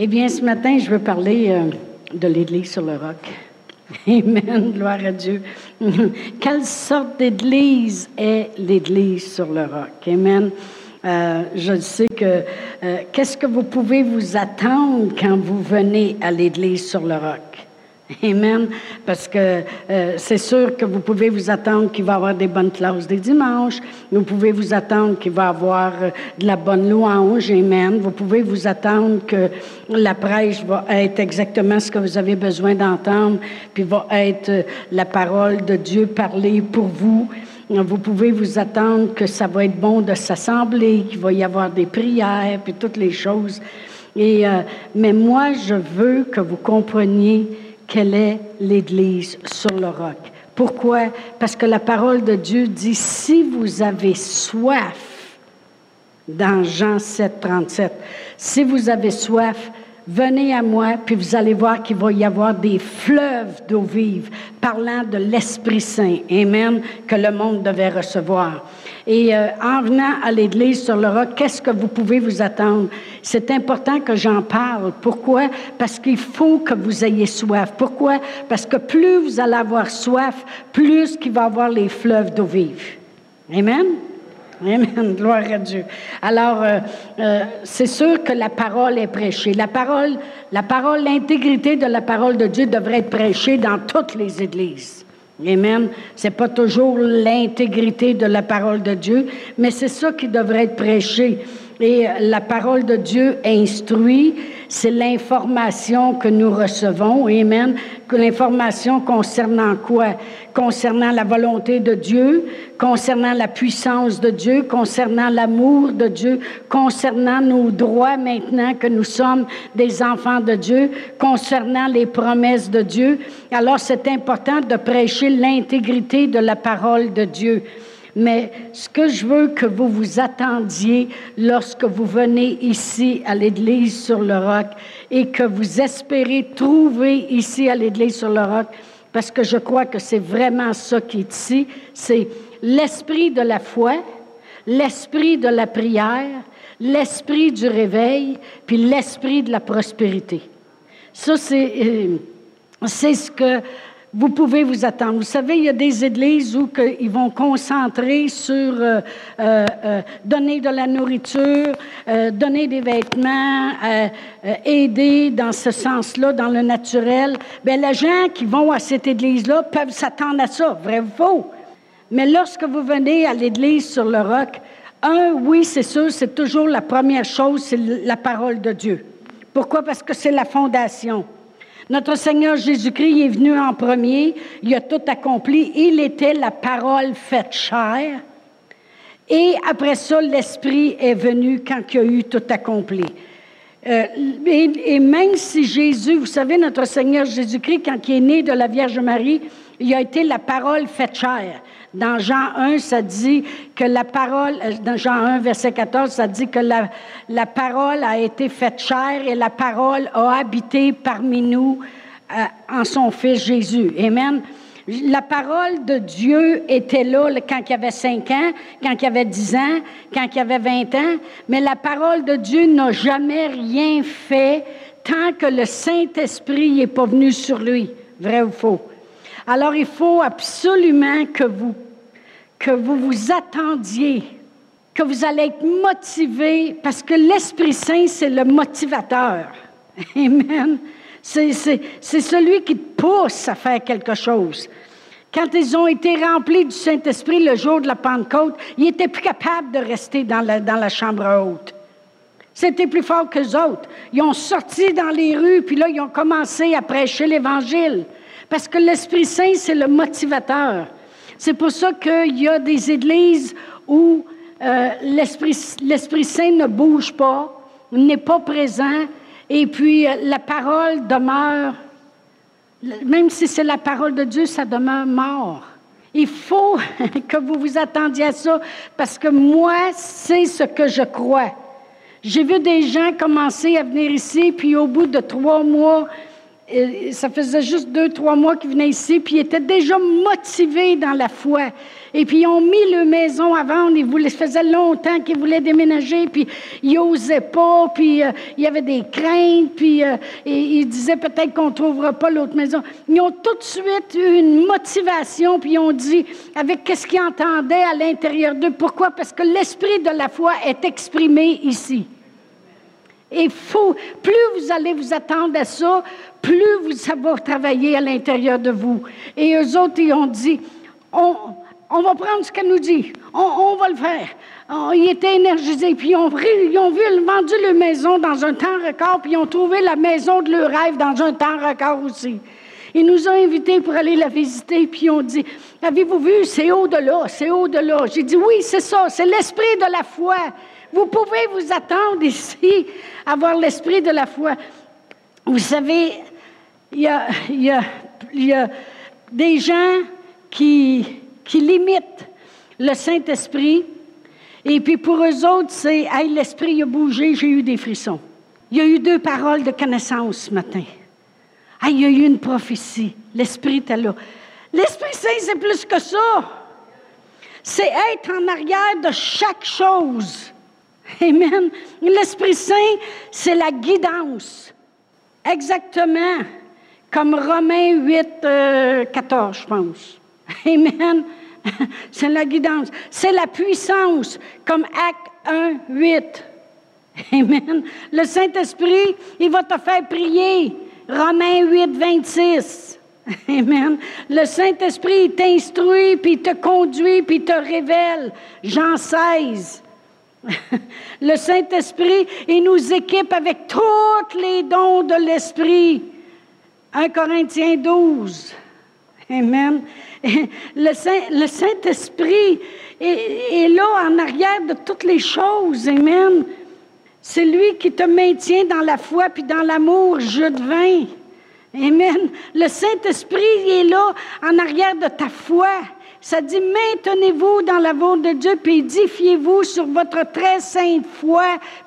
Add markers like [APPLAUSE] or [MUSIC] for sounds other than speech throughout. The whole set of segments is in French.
Eh bien, ce matin, je veux parler euh, de l'Église sur le roc. [LAUGHS] Amen, gloire à Dieu. [LAUGHS] Quelle sorte d'Église est l'Église sur le roc? Amen. Euh, je sais que euh, qu'est-ce que vous pouvez vous attendre quand vous venez à l'Église sur le roc? Amen. Parce que euh, c'est sûr que vous pouvez vous attendre qu'il va y avoir des bonnes classes des dimanches. Vous pouvez vous attendre qu'il va y avoir euh, de la bonne louange. Amen. Vous pouvez vous attendre que la prêche va être exactement ce que vous avez besoin d'entendre, puis va être euh, la parole de Dieu parlée pour vous. Vous pouvez vous attendre que ça va être bon de s'assembler, qu'il va y avoir des prières, puis toutes les choses. Et, mais moi, je veux que vous compreniez quelle est l'Église sur le roc. Pourquoi? Parce que la parole de Dieu dit, si vous avez soif, dans Jean 7, 37, si vous avez soif, Venez à moi, puis vous allez voir qu'il va y avoir des fleuves d'eau vive, parlant de l'Esprit Saint, Amen, que le monde devait recevoir. Et euh, en venant à l'Église sur le roc, qu'est-ce que vous pouvez vous attendre? C'est important que j'en parle. Pourquoi? Parce qu'il faut que vous ayez soif. Pourquoi? Parce que plus vous allez avoir soif, plus qu'il va y avoir les fleuves d'eau vive. Amen? Amen. [LAUGHS] Gloire à Dieu. Alors, euh, euh, c'est sûr que la parole est prêchée. La parole, la parole, l'intégrité de la parole de Dieu devrait être prêchée dans toutes les églises. Amen. C'est pas toujours l'intégrité de la parole de Dieu, mais c'est ça qui devrait être prêché. Et la parole de Dieu instruit, c'est l'information que nous recevons. Amen. Que l'information concernant quoi? Concernant la volonté de Dieu, concernant la puissance de Dieu, concernant l'amour de Dieu, concernant nos droits maintenant que nous sommes des enfants de Dieu, concernant les promesses de Dieu. Alors c'est important de prêcher l'intégrité de la parole de Dieu. Mais ce que je veux que vous vous attendiez lorsque vous venez ici à l'Église sur le roc et que vous espérez trouver ici à l'Église sur le roc, parce que je crois que c'est vraiment ça qui est ici, c'est l'esprit de la foi, l'esprit de la prière, l'esprit du réveil, puis l'esprit de la prospérité. Ça, c'est, euh, c'est ce que vous pouvez vous attendre. Vous savez, il y a des églises où ils vont concentrer sur euh, euh, euh, donner de la nourriture, donner des vêtements, aider dans ce sens-là, dans le naturel. Bien, les gens qui vont à cette église-là peuvent s'attendre à ça, vrai ou faux. Mais lorsque vous venez à l'église sur le roc, un, oui, c'est sûr, c'est toujours la première chose, c'est la parole de Dieu. Pourquoi? Parce que c'est la fondation. Notre Seigneur Jésus-Christ est venu en premier, il a tout accompli, il était la parole faite chair. Et après ça, l'Esprit est venu quand il a eu tout accompli. Euh, et, même si Jésus, vous savez, notre Seigneur Jésus-Christ, quand il est né de la Vierge Marie, il a été la parole faite chair. Dans Jean 1, ça dit que la parole, euh, dans Jean 1, verset 14, ça dit que la, la parole a été faite chair et la parole a habité parmi nous euh, en son Fils Jésus. Amen. La parole de Dieu était là quand il avait 5 ans, quand il avait 10 ans, quand il avait 20 ans, mais la parole de Dieu n'a jamais rien fait tant que le Saint-Esprit n'est pas venu sur lui. Vrai ou faux? Alors, il faut absolument que vous, que vous vous attendiez, que vous allez être motivé, parce que l'Esprit Saint, c'est le motivateur. [LAUGHS] Amen. C'est celui qui te pousse à faire quelque chose. Quand ils ont été remplis du Saint-Esprit le jour de la Pentecôte, ils n'étaient plus capables de rester dans la, dans la chambre haute. C'était plus fort que autres. Ils ont sorti dans les rues, puis là, ils ont commencé à prêcher l'Évangile. Parce que l'Esprit Saint, c'est le motivateur. C'est pour ça qu'il y a des églises où euh, l'Esprit Saint ne bouge pas, n'est pas présent, et puis euh, la parole demeure, même si c'est la parole de Dieu, ça demeure mort. Il faut [LAUGHS] que vous vous attendiez à ça, parce que moi, c'est ce que je crois. J'ai vu des gens commencer à venir ici, puis au bout de trois mois, ça faisait juste deux, trois mois qu'ils venaient ici, puis ils étaient déjà motivés dans la foi. Et puis ils ont mis leur maison à vendre. Ils voulaient, ça faisait longtemps qu'ils voulaient déménager, puis ils n'osaient pas, puis euh, il y avait des craintes, puis euh, ils disaient peut-être qu'on ne trouvera pas l'autre maison. Ils ont tout de suite eu une motivation, puis ils ont dit, avec qu'est-ce qu'ils entendaient à l'intérieur d'eux? Pourquoi? Parce que l'esprit de la foi est exprimé ici. Et faut, plus vous allez vous attendre à ça, plus vous, ça va travailler à l'intérieur de vous. Et eux autres, ils ont dit, on, va prendre ce qu'elle nous dit, on, va le faire. ils étaient énergisés, puis ils ont, ils ont vu, vendu leur maison dans un temps record, puis ils ont trouvé la maison de leur rêve dans un temps record aussi. Ils nous ont invités pour aller la visiter, puis ils ont dit, avez-vous vu, c'est au-delà, c'est au-delà. J'ai dit, oui, c'est ça, c'est l'esprit de la foi. Vous pouvez vous attendre ici à avoir l'esprit de la foi. Vous savez, il y a, des gens qui, qui limitent le Saint-Esprit. Et puis pour eux autres, c'est Hey, l'Esprit a bougé, j'ai eu des frissons. Il y a eu deux paroles de connaissance ce matin. Hey, il y a eu une prophétie. L'Esprit est là. L'Esprit Saint, c'est plus que ça. C'est être en arrière de chaque chose. Amen. L'Esprit Saint, c'est la guidance. Exactement. Comme Romains 8, 14, euh, je pense. Amen. [LAUGHS] C'est la guidance. C'est la puissance, comme Acte 1, 8. Amen. Le Saint-Esprit, il va te faire prier. Romains 8, 26. Amen. Le Saint-Esprit, il t'instruit, puis il te conduit, puis il te révèle. Jean 16. [LAUGHS] Le Saint-Esprit, il nous équipe avec tous les dons de l'Esprit. 1 Corinthiens 12. Amen. [LAUGHS] Le, Saint, esprit est, là en arrière de toutes les choses. Amen. C'est lui qui te maintient dans la foi puis dans l'amour, je vin. Amen. Le Saint-Esprit est là en arrière de ta foi. Ça dit, maintenez-vous dans l'amour de Dieu, puis édifiez-vous sur votre très sainte foi,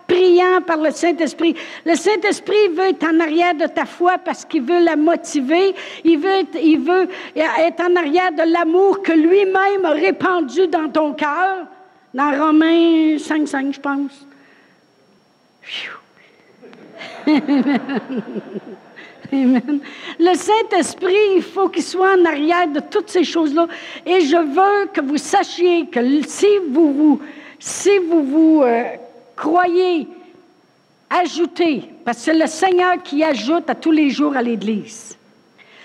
priant par le Saint-Esprit. Le Saint-Esprit veut être en arrière de ta foi parce qu'il veut la motiver. Il veut être, il veut être en arrière de l'amour que lui-même a répandu dans ton cœur. Dans Romains 5, 5, je pense. Amen. Le Saint-Esprit, il faut qu'il soit en arrière de toutes ces choses-là. Et je veux que vous sachiez que si vous vous, si vous, vous euh, croyez ajouter, parce que c'est le Seigneur qui ajoute à tous les jours à l'Église.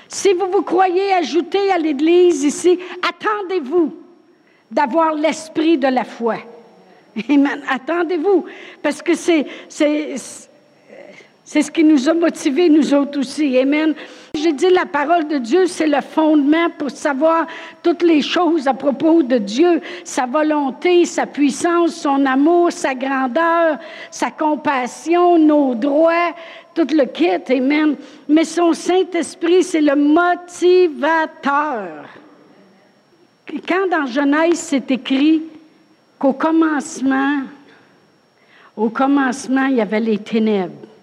Si vous vous croyez ajouter à l'Église ici, attendez-vous d'avoir l'esprit de la foi. Amen. Attendez-vous, parce que c'est, c'est, c'est ce qui nous a motivés, nous autres aussi. Amen. J'ai dit la parole de Dieu, c'est le fondement pour savoir toutes les choses à propos de Dieu, sa volonté, sa puissance, son amour, sa grandeur, sa compassion, nos droits, tout le kit. Amen. Mais son Saint-Esprit, c'est le motivateur. Quand dans Genèse, c'est écrit qu'au commencement, au commencement, il y avait les ténèbres.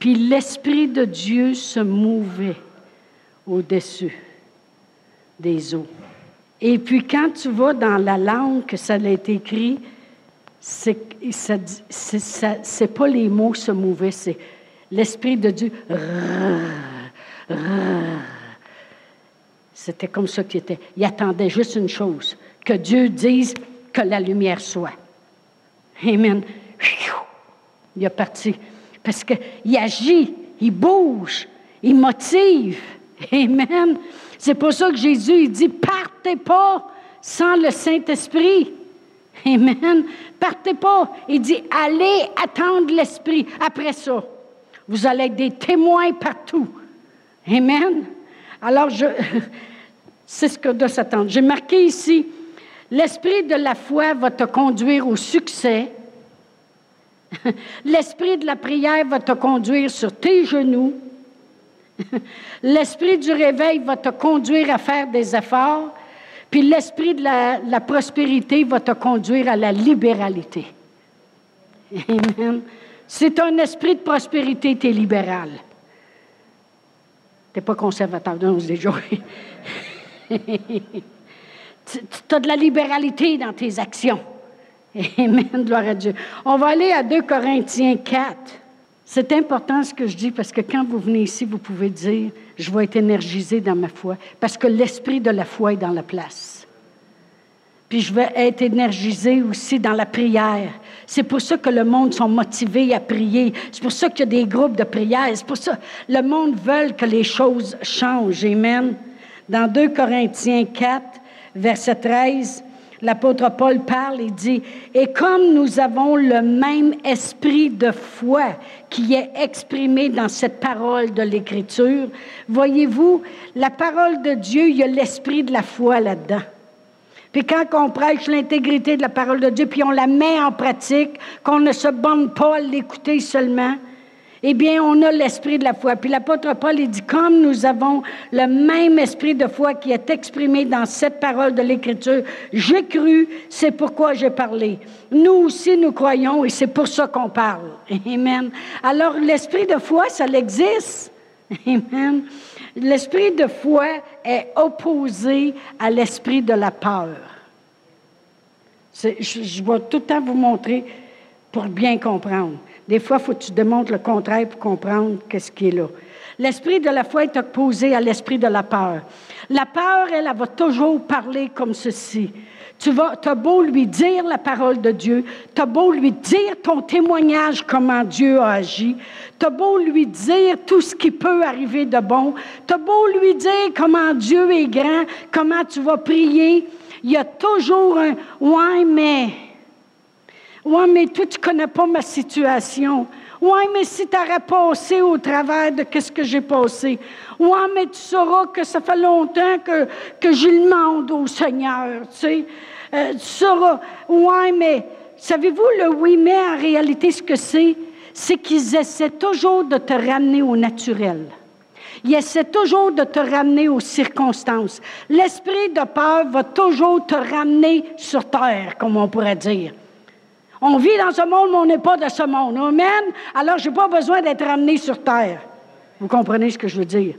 Puis l'Esprit de Dieu se mouvait au-dessus des eaux. Et puis quand tu vas dans la langue que ça a été écrit, c'est pas les mots se mouvaient, c'est l'Esprit de Dieu. C'était comme ça qu'il était. Il attendait juste une chose, que Dieu dise que la lumière soit. Amen. Il est parti. Parce qu'il agit, il bouge, il motive. [LAUGHS] Amen. C'est pour ça que Jésus il dit partez pas sans le Saint-Esprit. [LAUGHS] Amen. Partez pas. Il dit allez attendre l'Esprit. Après ça, vous allez être des témoins partout. Amen. Alors, [LAUGHS] c'est ce que doit s'attendre. J'ai marqué ici, l'Esprit de la foi va te conduire au succès [LAUGHS] L'esprit de la prière va te conduire sur tes genoux. [LAUGHS] L'esprit du réveil va te conduire à faire des efforts. Puis l'esprit de la, prospérité va te conduire à la libéralité. Amen. C'est un esprit de prospérité, tu es libéral. n'es pas conservateur, non, déjà. [LAUGHS] tu as de la libéralité dans tes actions. Amen, gloire à Dieu. On va aller à 2 Corinthiens 4. C'est important ce que je dis parce que quand vous venez ici, vous pouvez dire, je vais être énergisé dans ma foi, parce que l'esprit de la foi est dans la place. Puis je vais être énergisé aussi dans la prière. C'est pour ça que le monde sont motivés à prier. C'est pour ça qu'il y a des groupes de prière. C'est pour ça que le monde veut que les choses changent. Amen. Dans 2 Corinthiens 4, verset 13, l'apôtre Paul parle et dit, Et comme nous avons le même esprit de foi qui est exprimé dans cette parole de l'Écriture, voyez-vous, la parole de Dieu, il y a l'esprit de la foi là-dedans. Puis quand on prêche l'intégrité de la parole de Dieu, puis on la met en pratique, qu'on ne se borne pas à l'écouter seulement, eh bien, on a l'esprit de la foi. Puis l'apôtre Paul, il dit, comme nous avons le même esprit de foi qui est exprimé dans cette parole de l'Écriture, j'ai cru, c'est pourquoi j'ai parlé. Nous aussi, nous croyons et c'est pour ça qu'on parle. Amen. Alors, l'esprit de foi, ça l'existe. Amen. L'esprit de foi est opposé à l'esprit de la peur. Je, je vais tout le temps vous montrer pour bien comprendre. Des fois, il faut que tu démontres le contraire pour comprendre qu'est-ce qui est là. L'esprit de la foi est opposé à l'esprit de la peur. La peur, elle, elle va toujours parler comme ceci. Tu vas, as beau lui dire la parole de Dieu, tu as beau lui dire ton témoignage, comment Dieu a agi, tu as beau lui dire tout ce qui peut arriver de bon, tu as beau lui dire comment Dieu est grand, comment tu vas prier, il y a toujours un Ouais, mais Ouais, mais toi, tu connais pas ma situation. Ouais, mais si tu aurais passé au travers de ce que j'ai passé. Ouais, mais tu sauras que ça fait longtemps que, que je demande au Seigneur, tu sais. Euh, tu sauras. Ouais, mais savez-vous, le oui, mais en réalité, ce que c'est, c'est qu'ils essaient toujours de te ramener au naturel. Ils essaient toujours de te ramener aux circonstances. L'esprit de peur va toujours te ramener sur terre, comme on pourrait dire. On vit dans ce monde, mais on n'est pas de ce monde. Amen. Alors, je n'ai pas besoin d'être ramené sur terre. Vous comprenez ce que je veux dire?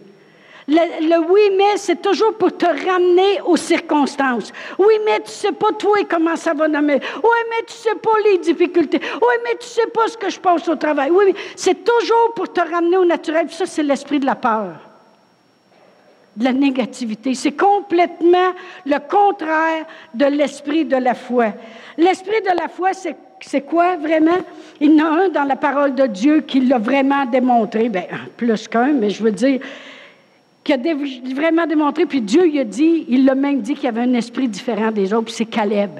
Le, oui, mais c'est toujours pour te ramener aux circonstances. Oui, mais tu sais pas toi comment ça va nommer. Oui, mais tu sais pas les difficultés. Oui, mais tu sais pas ce que je pense au travail. Oui, mais c'est toujours pour te ramener au naturel. ça, c'est l'esprit de la peur, de la négativité. C'est complètement le contraire de l'esprit de la foi. L'esprit de la foi, c'est c'est quoi vraiment? Il y en a un dans la parole de Dieu qui l'a vraiment démontré, bien, plus qu'un, mais je veux dire, qui a vraiment démontré, puis Dieu il a dit, il l'a même dit qu'il y avait un esprit différent des autres, puis c'est Caleb.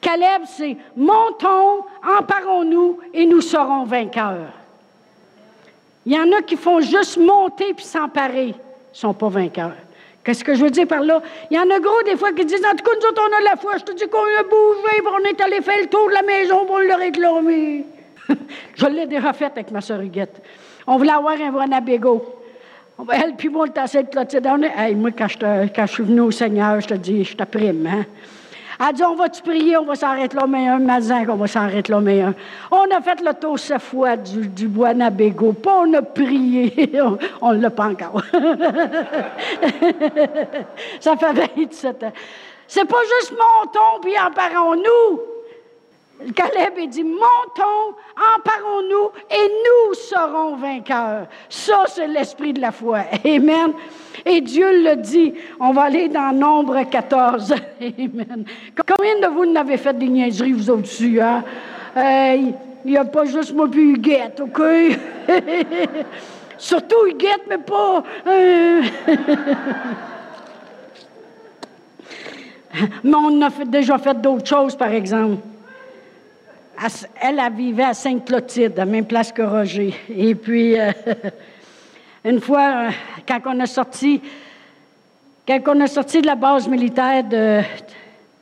Caleb, c'est montons, emparons-nous et nous serons vainqueurs. Il y en a qui font juste monter puis s'emparer, ne sont pas vainqueurs. Qu'est-ce que je veux dire par là? Il y en a gros des fois qui disent, en tout cas, nous autres, on a la foi. Je te dis qu'on a bougé, on est allé faire le tour de la maison pour le réclamer. [LAUGHS] je l'ai déjà fait avec ma soeur Huguette. On voulait avoir un Wanabego. Elle, puis moi, le tassé de Clotilde. Hey, moi, quand je, quand je suis venu au Seigneur, je te dis, je t'apprime, hein? Elle dit, on va-tu prier, on va s'arrêter là, mais un matin qu'on va s'arrêter là, mais un. On a fait le tour cette fois du, du bois Nabégo, pas on a prié, [LAUGHS] on ne l'a pas encore. [LAUGHS] Ça fait 27 ans. C'est pas juste montons puis emparons-nous. Caleb a dit, montons, emparons-nous et nous serons vainqueurs. Ça, c'est l'esprit de la foi. [LAUGHS] Amen. Et Dieu le dit. On va aller dans Nombre 14. [LAUGHS] Amen. Combien de vous n'avez fait des niaiseries, vous au-dessus, hein? il n'y a pas juste moi puis Huguette, OK? [LAUGHS] Surtout Huguette, mais pas... Euh, mais on a déjà fait d'autres choses, par exemple. Elle, vivait à Sainte-Clotilde, à la même place que Roger. Et puis, euh, [LAUGHS] une fois, quand on a sorti, quand on a sorti de la base militaire de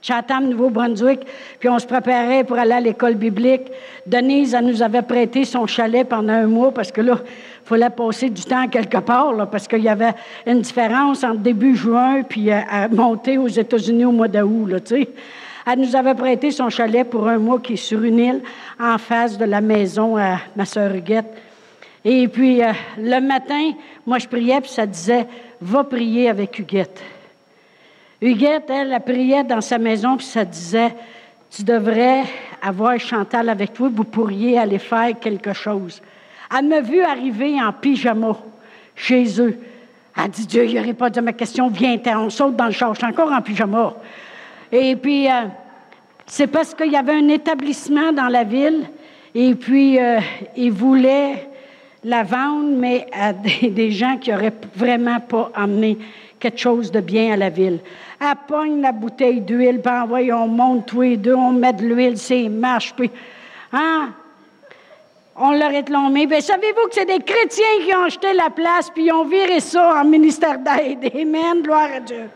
Chatham, Nouveau-Brunswick, puis on se préparait pour aller à l'école biblique, Denise, elle nous avait prêté son chalet pendant un mois parce que là, il fallait passer du temps quelque part, parce qu'il y avait une différence entre début juin puis euh, à monter aux États-Unis au mois d'août, tu sais. Elle nous avait prêté son chalet pour un mois qui est sur une île en face de la maison à ma sœur Huguette. Et puis, euh, le matin, moi, je priais, puis ça disait, va prier avec Huguette. Huguette, elle, elle priait dans sa maison, puis ça disait, tu devrais avoir Chantal avec toi, vous pourriez aller faire quelque chose. Elle m'a vu arriver en pyjama chez eux. Elle dit, Dieu, il n'aurait pas de ma question, viens, on saute dans le char, je suis encore en pyjama. Et puis, euh, c'est parce qu'il y avait un établissement dans la ville, et puis, euh, ils voulaient la vendre, mais à [LAUGHS] des, gens qui n'auraient vraiment pas amené quelque chose de bien à la ville. Elle pogne la bouteille d'huile, puis envoie, on monte tous les deux, on met de l'huile, c'est marche, puis... Hein? On leur réclamé. Bien, savez-vous que c'est des chrétiens qui ont acheté la place, puis ils ont viré ça en ministère d'aide? Amen, gloire à Dieu.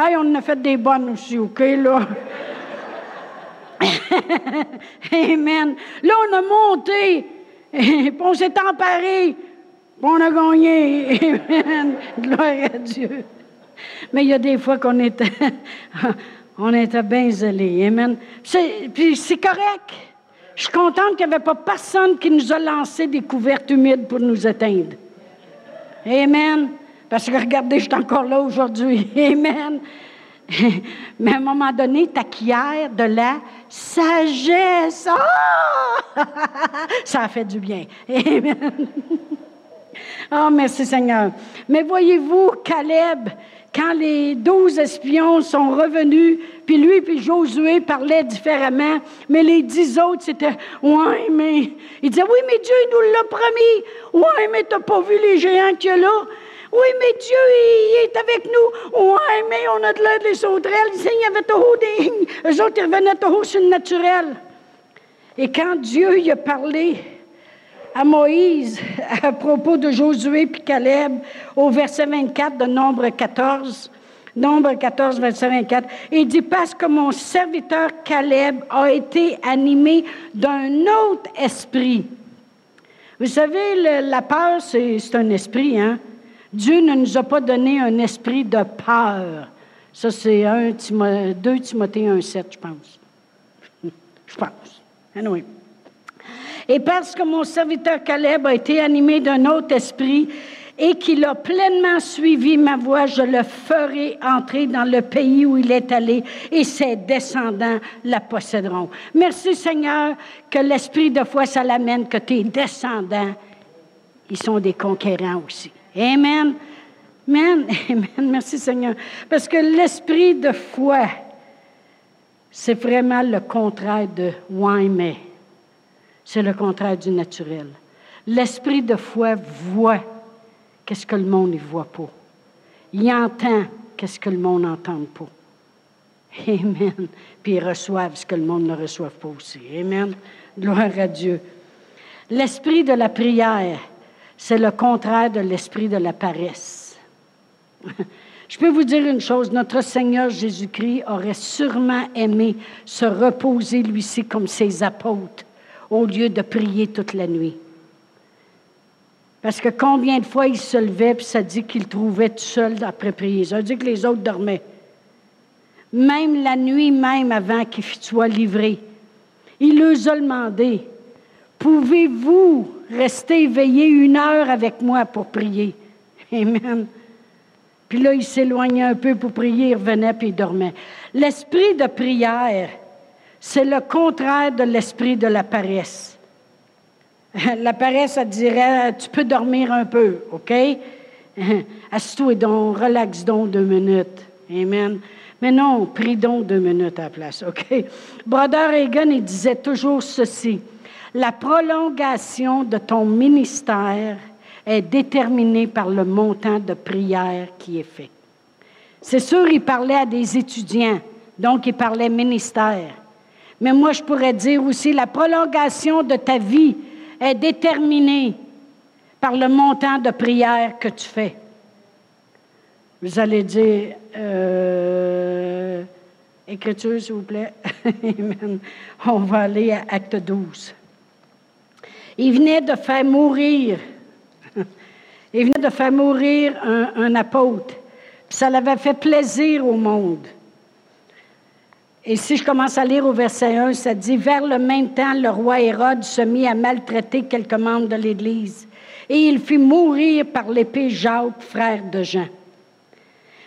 Hey, on a fait des bonnes aussi, OK, là? Amen. Là, on a monté, puis on s'est emparé, puis on a gagné. Amen. Gloire à Dieu. Mais il y a des fois qu'on était, [LAUGHS] on était bien zélés. Amen. Puis c'est correct. Je suis contente qu'il n'y avait pas personne qui nous a lancé des couvertes humides pour nous éteindre. Amen. Parce que regardez, je suis encore là aujourd'hui. [LAUGHS] Amen. [LAUGHS] Mais à un moment donné, t'acquières de la sagesse. Ah! [LAUGHS] Ça a fait du bien. Amen. Oh, merci Seigneur. Mais voyez-vous, Caleb, quand les douze espions sont revenus, puis lui puis Josué parlaient différemment, mais les dix autres, c'était Ouais, mais. Il disait Oui, mais Dieu nous l'a promis. Ouais, mais t'as pas vu les géants qu'il y a là? Oui, mais Dieu, il, est avec nous. Ouais, mais on a de l'air des sauterelles. Il y avait tout des. Eux autres, ils revenaient tout sur le naturel. Et quand Dieu a parlé, à Moïse à propos de Josué puis Caleb au verset 24 de Nombre 14. Nombre 14, verset 24. Il dit, parce que mon serviteur Caleb a été animé d'un autre esprit. Vous savez, la peur, c'est un esprit, hein? Dieu ne nous a pas donné un esprit de peur. Ça, c'est 2 Timothée 1, 7, je pense. [LAUGHS] je pense. Anyway. Et parce que mon serviteur Caleb a été animé d'un autre esprit et qu'il a pleinement suivi ma voie, je le ferai entrer dans le pays où il est allé et ses descendants la posséderont. Merci Seigneur que l'esprit de foi, ça l'amène, que tes descendants, ils sont des conquérants aussi. Amen. Amen. [LAUGHS] Amen. Merci Seigneur. Parce que l'esprit de foi, c'est vraiment le contraire de mais c'est le contraire du naturel. L'esprit de foi voit qu'est-ce que le monde ne voit pas. Il entend qu'est-ce que le monde n'entend pas. Amen. Puis ils reçoivent ce que le monde ne reçoit pas aussi. Amen. Gloire à Dieu. L'esprit de la prière, c'est le contraire de l'esprit de la paresse. [LAUGHS] Je peux vous dire une chose, notre Seigneur Jésus-Christ aurait sûrement aimé se reposer lui-ci comme ses apôtres au lieu de prier toute la nuit. Parce que combien de fois il se levait, puis ça dit qu'il trouvait tout seul après prier. Ça dit que les autres dormaient. Même la nuit, même avant qu'il soit livré, il leur a demandé Pouvez-vous rester éveillé une heure avec moi pour prier? Amen. Puis là, il s'éloignait un peu pour prier, il revenait, puis il dormait. L'esprit de prière, c'est le contraire de l'esprit de la paresse. [LAUGHS] La paresse, ça dirait, tu peux dormir un peu, OK? [LAUGHS] Assis-toi donc, relax donc deux minutes. Amen. Mais non, prie donc deux minutes à la place, OK? Brother Egan, il disait toujours ceci. La prolongation de ton ministère est déterminée par le montant de prière qui est fait. C'est sûr, il parlait à des étudiants, donc il parlait ministère. Mais moi, je pourrais dire aussi, la prolongation de ta vie est déterminée par le montant de prière que tu fais. Vous allez dire, euh, Écriture, s'il vous plaît. [LAUGHS] On va aller à Acte 12. Il venait de faire mourir, il venait de faire mourir un, un apôtre. Puis ça l'avait fait plaisir au monde. Et si je commence à lire au verset 1, ça dit Vers le même temps, le roi Hérode se mit à maltraiter quelques membres de l'Église. et il fit mourir par l'épée Jacques, frère de Jean.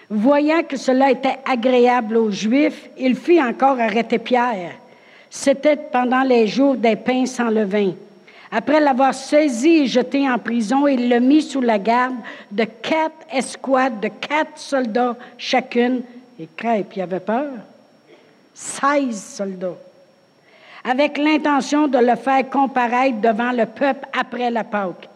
Voyant que cela était agréable aux Juifs, il fit encore arrêter Pierre. C'était pendant les jours des pains sans levain. Après l'avoir saisi et jeté en prison, il le mit sous la garde de quatre escouades de quatre soldats chacune. Et Crêpe, il avait peur. Seize soldats. Avec l'intention de le faire comparaître devant le peuple après la Pâque.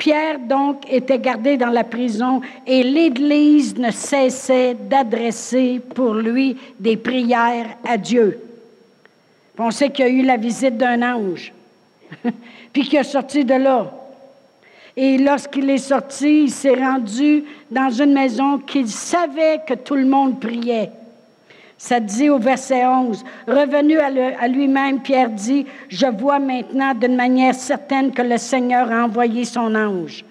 Pierre, donc, était gardé dans la prison et l'Église ne cessait d'adresser pour lui des prières à Dieu. On sait qu'il y a eu la visite d'un ange, [LAUGHS] puis qu'il est sorti de là. Et lorsqu'il est sorti, il s'est rendu dans une maison qu'il savait que tout le monde priait. Ça dit au verset 11, Revenu à lui-même, Pierre dit, Je vois maintenant d'une manière certaine que le Seigneur a envoyé son ange.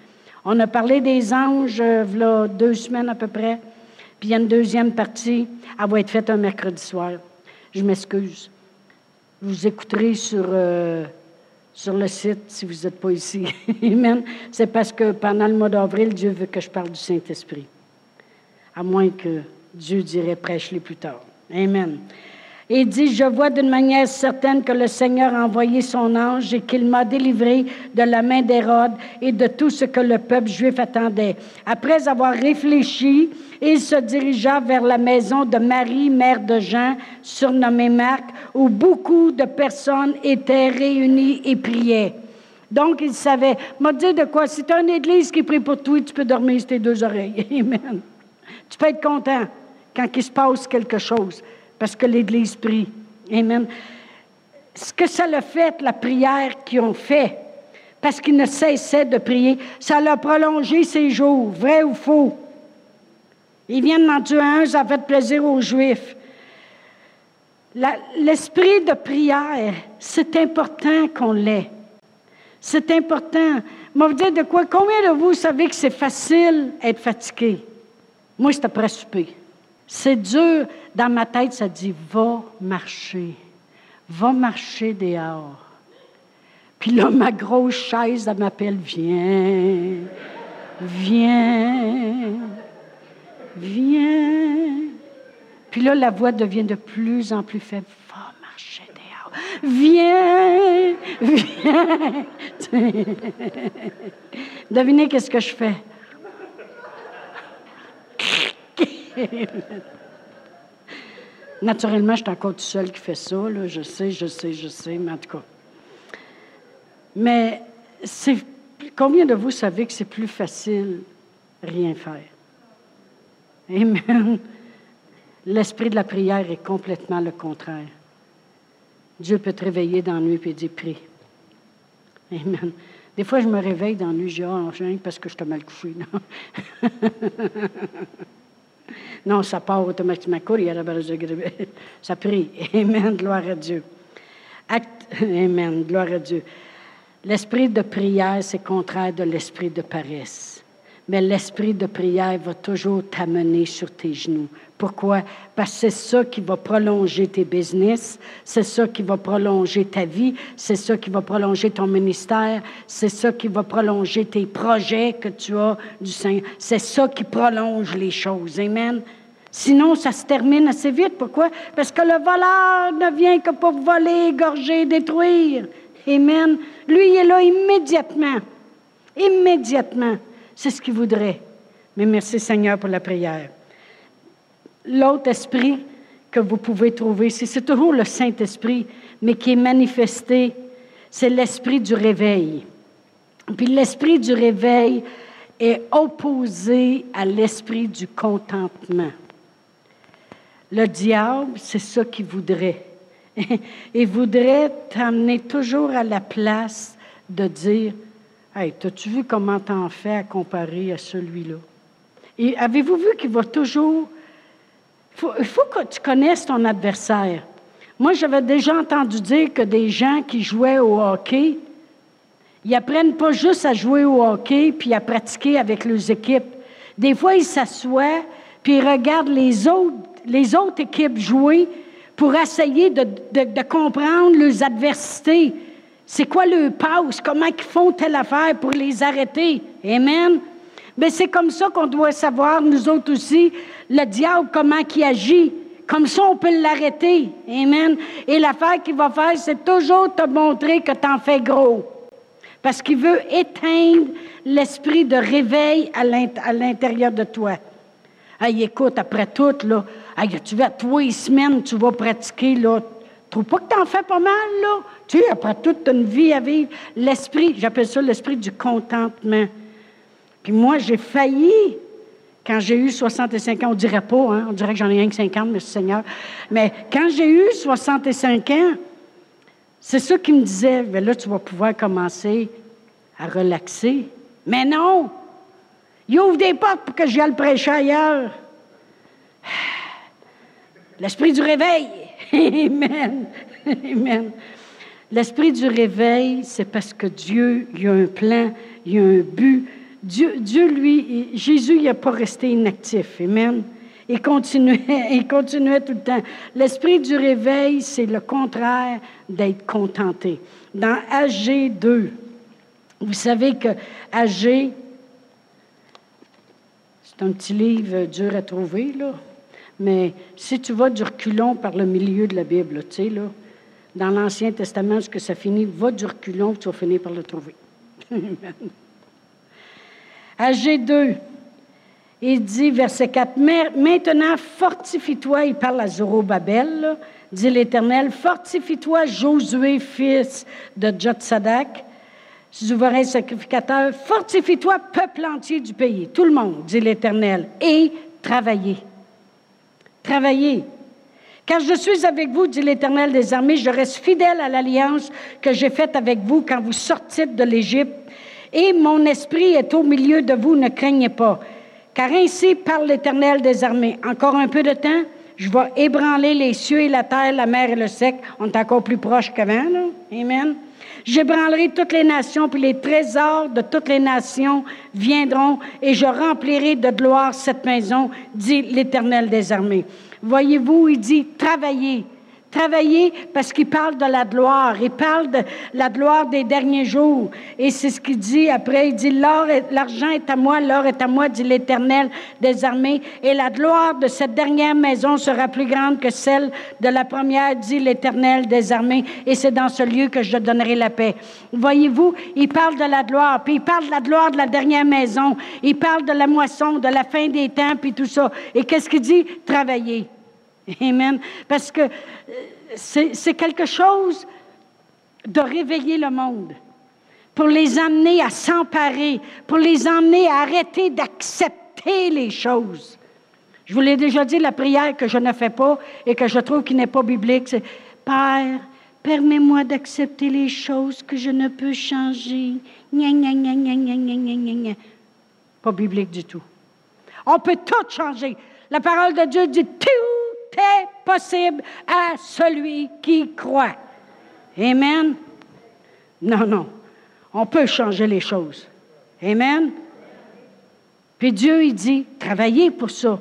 On a parlé des anges euh, a deux semaines à peu près, puis il y a une deuxième partie, elle va être faite un mercredi soir. Je m'excuse. Vous écouterez sur, euh, sur le site si vous n'êtes pas ici. [LAUGHS] Amen. C'est parce que pendant le mois d'avril, Dieu veut que je parle du Saint-Esprit. À moins que Dieu dirait prêche-les plus tard. Amen. Et dit, je vois d'une manière certaine que le Seigneur a envoyé son ange et qu'il m'a délivré de la main d'Hérode et de tout ce que le peuple juif attendait. Après avoir réfléchi, il se dirigea vers la maison de Marie, mère de Jean, surnommée Marc, où beaucoup de personnes étaient réunies et priaient. Donc, il savait. M'a dit de quoi? Si tu as une église qui prie pour toi, tu peux dormir sur tes deux oreilles. [LAUGHS] Amen. Tu peux être content quand il se passe quelque chose parce que l'Église prie. Amen. Ce que ça l'a fait, la prière qu'ils ont fait, parce qu'ils ne cessaient de prier, ça l'a prolongé ses jours, vrai ou faux. Ils viennent d'en tuer un, ça fait plaisir aux Juifs. L'esprit de prière, c'est important qu'on l'ait. C'est important. Moi, vous dire de quoi? Combien de vous savez que c'est facile d'être fatigué? Moi, c'est après souper. C'est dur. Dans ma tête, ça dit va marcher. Va marcher dehors. Puis là, ma grosse chaise, elle m'appelle Viens. Viens. Viens. Puis là, la voix devient de plus en plus faible. Va marcher dehors. Viens. Viens. Devinez qu'est-ce que je fais? Naturellement, je suis encore tout seul qui fait ça. Je sais, je sais, je sais, mais en tout cas. Mais c'est, combien de vous savez que c'est plus facile rien faire? Amen. L'esprit de la prière est complètement le contraire. Dieu peut te réveiller dans la nuit et dire prie. Amen. Des fois, je me réveille dans la nuit, je dis, oh, parce que je te mal couché. Non, [LAUGHS] ça part automatiquement. Ça prie. Amen, gloire à Dieu. Amen, gloire à Dieu. L'esprit de prière, c'est contraire de l'esprit de paresse. Mais l'esprit de prière va toujours t'amener sur tes genoux. Pourquoi? Parce que c'est ça qui va prolonger tes business, c'est ça qui va prolonger ta vie, c'est ça qui va prolonger ton ministère, c'est ça qui va prolonger tes projets que tu as du Seigneur. C'est ça qui prolonge les choses. Amen. Sinon, ça se termine assez vite. Pourquoi? Parce que le voleur ne vient que pour voler, égorger, détruire. Amen. Lui, il est là immédiatement. Immédiatement. C'est ce qu'il voudrait. Mais merci Seigneur pour la prière. L'autre esprit que vous pouvez trouver, c'est toujours le Saint-Esprit, mais qui est manifesté, c'est l'esprit du réveil. Puis l'esprit du réveil est opposé à l'esprit du contentement. Le diable, c'est ça qu'il voudrait. [LAUGHS] Il voudrait t'amener toujours à la place de dire Hey, as-tu vu comment t'en fais à comparer à celui-là? Et avez-vous vu qu'il va toujours. Il faut, que tu connaisses ton adversaire. Moi, j'avais déjà entendu dire que des gens qui jouaient au hockey, ils apprennent pas juste à jouer au hockey puis à pratiquer avec leurs équipes. Des fois, ils s'assoient puis ils regardent les autres les autres équipes jouer pour essayer de, comprendre leurs adversités. C'est quoi le passe? Comment ils font telle affaire pour les arrêter? Amen. Mais c'est comme ça qu'on doit savoir, nous autres aussi, le diable, comment il agit. Comme ça, on peut l'arrêter. Amen. Et l'affaire qu'il va faire, c'est toujours te montrer que tu en fais gros. Parce qu'il veut éteindre l'esprit de réveil à l'intérieur de toi. Hey, écoute, après tout, là, tu vas, toi, les semaines, tu vas pratiquer, là. Trouve pas que tu en fais pas mal, là? Tu après toute une vie à vivre, l'esprit, j'appelle ça l'esprit du contentement. Puis moi, j'ai failli, quand j'ai eu 65 ans, on dirait pas, hein? on dirait que j'en ai rien que 50, monsieur Seigneur. Mais quand j'ai eu 65 ans, c'est ça qui me disait, mais là, tu vas pouvoir commencer à relaxer. Mais non! Il ouvre des portes pour que j'aille prêcher ailleurs. [SIGHS] L'esprit du réveil. [LAUGHS] Amen. Amen. L'esprit du réveil, c'est parce que Dieu, il a un plan, il a un but. Dieu, Dieu lui, Jésus, il n'a pas resté inactif. Amen. Il continuait, [LAUGHS] il continuait tout le temps. L'esprit du réveil, c'est le contraire d'être contenté. Dans AG 2, vous savez que AG, c'est un petit livre dur à trouver, là. Mais si tu vas du reculon par le milieu de la Bible, tu sais, là, dans l'Ancien Testament, ce que ça finit, va du reculon, tu vas finir par le trouver. [LAUGHS] AG 2, il dit, verset 4, Maintenant, fortifie-toi, il parle à Zorobabel, dit l'Éternel, fortifie-toi, Josué, fils de Jotsadak, souverain sacrificateur, fortifie-toi, peuple entier du pays, tout le monde, dit l'Éternel, et travaillez. Travaillez. Car je suis avec vous, dit l'Éternel des armées, je reste fidèle à l'alliance que j'ai faite avec vous quand vous sortiez de l'Égypte, et mon esprit est au milieu de vous, ne craignez pas. Car ainsi parle l'Éternel des armées. Encore un peu de temps, je vais ébranler les cieux et la terre, la mer et le sec. On est encore plus proche qu'avant, là. Amen. J'ébranlerai toutes les nations, puis les trésors de toutes les nations viendront, et je remplirai de gloire cette maison, dit l'Éternel des armées. Voyez-vous, il dit, travaillez, Travailler parce qu'il parle de la gloire. Il parle de la gloire des derniers jours. Et c'est ce qu'il dit après. Il dit, l'argent est à moi, l'or est à moi, dit l'Éternel des armées. Et la gloire de cette dernière maison sera plus grande que celle de la première, dit l'Éternel des armées. Et c'est dans ce lieu que je donnerai la paix. Voyez-vous, il parle de la gloire. Puis il parle de la gloire de la dernière maison. Il parle de la moisson, de la fin des temps, puis tout ça. Et qu'est-ce qu'il dit? Travailler. Amen. Parce que c'est quelque chose de réveiller le monde, pour les amener à s'emparer, pour les amener à arrêter d'accepter les choses. Je vous l'ai déjà dit, la prière que je ne fais pas et que je trouve qui n'est pas biblique, c'est Père, permets-moi d'accepter les choses que je ne peux changer. Pas biblique du tout. On peut tout changer. La parole de Dieu dit tout possible à celui qui croit. Amen? Non, non. On peut changer les choses. Amen? Puis Dieu, il dit, travaillez pour ça.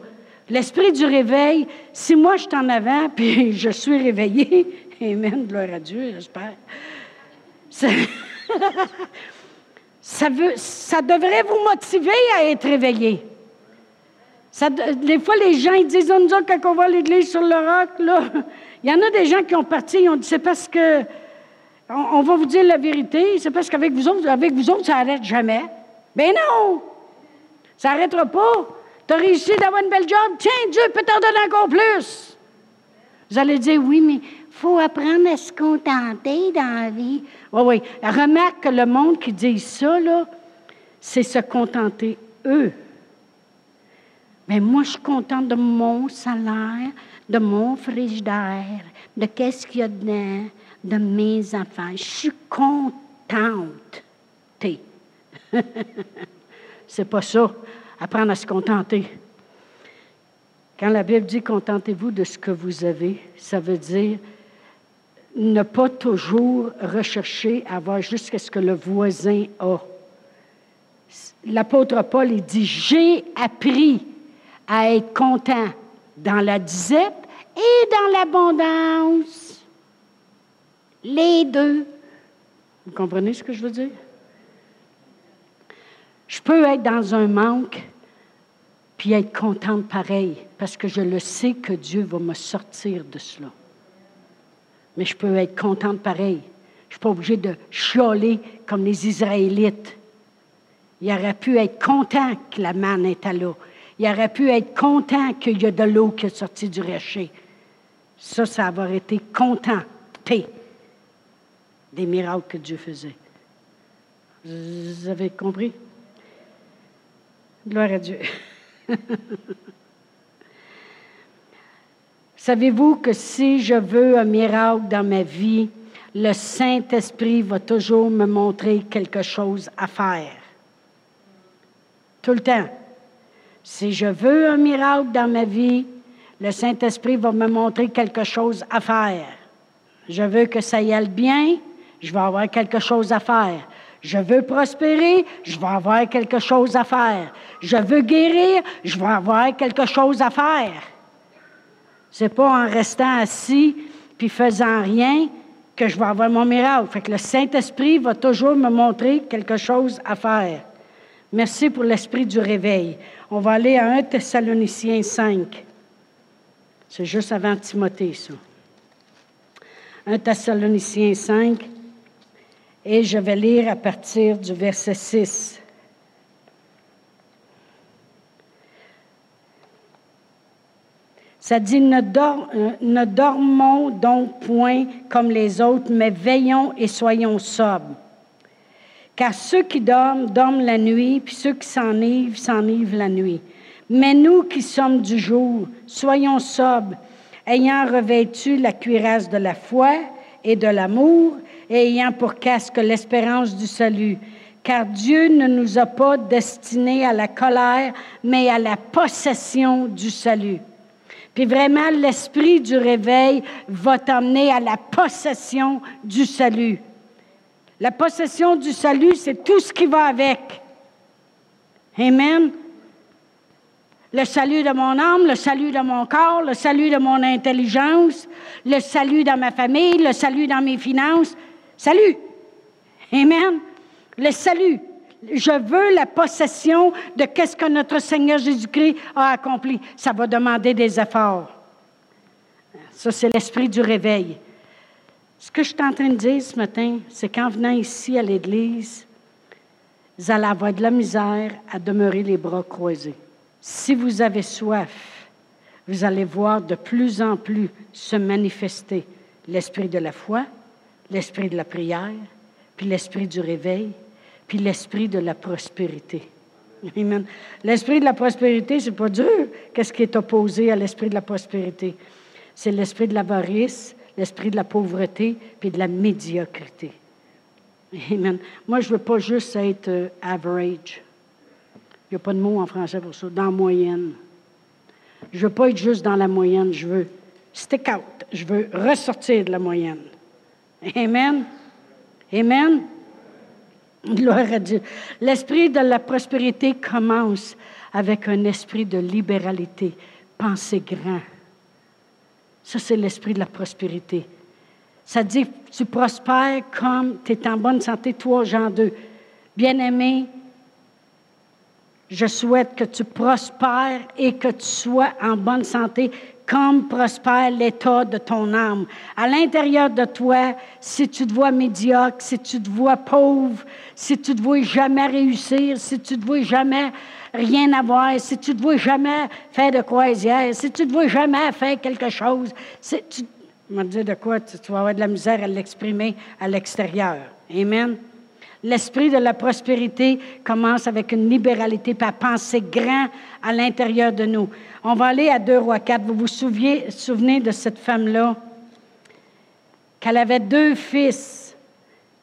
L'esprit du réveil, si moi je suis en avant, [LAUGHS] puis je suis réveillé, Amen, gloire à Dieu, j'espère. Ça, [LAUGHS] veut, ça devrait vous motiver à être réveillé des fois, les gens ils disent, nous autres, quand on à l'église sur le roc, là, [LAUGHS] il y en a des gens qui ont parti, ils ont dit, c'est parce que, on, va vous dire la vérité, c'est parce qu'avec vous autres, avec vous autres, ça n'arrête jamais. Ben non! Ça n'arrêtera pas. Tu as réussi d'avoir une belle job, tiens, Dieu peut t'en donner encore plus. Vous allez dire, oui, mais faut apprendre à se contenter dans la vie. Oui, oui. Remarque que le monde qui dit ça, là, c'est se contenter eux. Mais moi, je suis contente de mon salaire, de mon frigidaire, de qu'est-ce qu'il y a dedans, de mes affaires. Je suis contente. [LAUGHS] C'est pas ça, apprendre à se contenter. Quand la Bible dit contentez-vous de ce que vous avez, ça veut dire ne pas toujours rechercher à avoir juste ce que le voisin a. L'apôtre Paul, il dit, j'ai appris à être content dans la disette et dans l'abondance. Les deux. Vous comprenez ce que je veux dire? Je peux être dans un manque, puis être contente pareil, parce que je le sais que Dieu va me sortir de cela. Mais je peux être contente pareil. Je ne suis pas obligée de chialer comme les Israélites. Il aurait pu être content que la manne était là. Il aurait pu être content qu'il y a de l'eau qui est sortie du rocher. Ça, ça avoir été contenté des miracles que Dieu faisait. Vous avez compris? Gloire à Dieu. [LAUGHS] Savez-vous que si je veux un miracle dans ma vie, le Saint-Esprit va toujours me montrer quelque chose à faire. Tout le temps. Si je veux un miracle dans ma vie, le Saint-Esprit va me montrer quelque chose à faire. Je veux que ça y aille bien, je vais avoir quelque chose à faire. Je veux prospérer, je vais avoir quelque chose à faire. Je veux guérir, je vais avoir quelque chose à faire. C'est pas en restant assis puis faisant rien que je vais avoir mon miracle. Fait que le Saint-Esprit va toujours me montrer quelque chose à faire. Merci pour l'esprit du réveil. On va aller à 1 Thessaloniciens 5. C'est juste avant Timothée, ça. 1 Thessaloniciens 5. Et je vais lire à partir du verset 6. Ça dit, ne, euh, ne, dormons donc point comme les autres, mais veillons et soyons sobres. Car ceux qui dorment, dorment la nuit, puis ceux qui s'enivrent, s'enivrent la nuit. Mais nous qui sommes du jour, soyons sobres, ayant revêtu la cuirasse de la foi et de l'amour, et ayant pour casque l'espérance du salut. Car Dieu ne nous a pas destinés à la colère, mais à la possession du salut. Puis vraiment, l'esprit du réveil va t'emmener à la possession du salut. La possession du salut, c'est tout ce qui va avec. Amen. Le salut de mon âme, le salut de mon corps, le salut de mon intelligence, le salut dans ma famille, le salut dans mes finances, Salut. Amen. Le salut. Je veux la possession de qu'est-ce que notre Seigneur Jésus-Christ a accompli. Ça va demander des efforts. Ça, c'est l'esprit du réveil. Ce que je suis en train de dire ce matin, c'est qu'en venant ici à l'Église, vous allez avoir de la misère à demeurer les bras croisés. Si vous avez soif, vous allez voir de plus en plus se manifester l'esprit de la foi, l'esprit de la prière, puis l'esprit du réveil, puis l'esprit de la prospérité. Amen. L'esprit de la prospérité, c'est pas dur. Qu'est-ce qui est opposé à l'esprit de la prospérité? C'est l'esprit de l'avarice, l'esprit de la pauvreté, puis de la médiocrité. Amen. Moi, je veux pas juste être euh, average. Il n'y a pas de mot en français pour ça. Dans moyenne. Je veux pas être juste dans la moyenne. Je veux stick out. Je veux ressortir de la moyenne. Amen. Amen. Gloire à Dieu. L'esprit de la prospérité commence avec un esprit de libéralité. Pensez grand. Ça, c'est l'esprit de la prospérité. Ça dit, tu prospères comme tu es en bonne santé, toi, Jean 2. Bien-aimé, je souhaite que tu prospères et que tu sois en bonne santé comme prospère l'état de ton âme. À l'intérieur de toi, si tu te vois médiocre, si tu te vois pauvre, si tu te vois jamais réussir, si tu te vois jamais rien avoir, si tu te vois jamais faire de croisière, si tu te vois jamais faire quelque chose, tu, de quoi tu, vas avoir de la misère à l'exprimer à l'extérieur. Amen. L'esprit de la prospérité commence avec une libéralité, pas penser grand à l'intérieur de nous. On va aller à 2 rois 4. Vous vous souvenez, de cette femme-là, qu'elle avait deux fils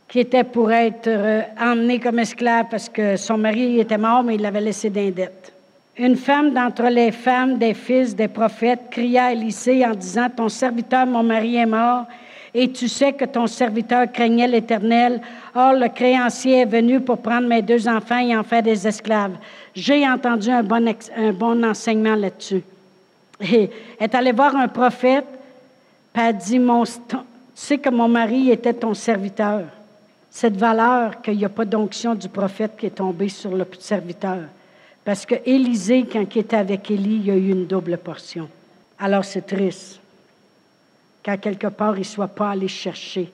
qui étaient pour être euh, emmenés comme esclaves parce que son mari était mort, mais il l'avait laissé d'indette. Une femme d'entre les femmes des fils des prophètes cria à Élisée en disant Ton serviteur, mon mari, est mort, et tu sais que ton serviteur craignait l'Éternel. Or, le créancier est venu pour prendre mes deux enfants et en faire des esclaves. J'ai entendu un bon, enseignement là-dessus. Et est allé voir un prophète, puis a dit, tu sais que mon mari était ton serviteur. Cette valeur qu'il n'y a pas d'onction du prophète qui est tombée sur le serviteur. Parce que Élisée, quand il était avec Élie, il y a eu une double portion. Alors c'est triste qu'à quelque part, il ne soit pas allé chercher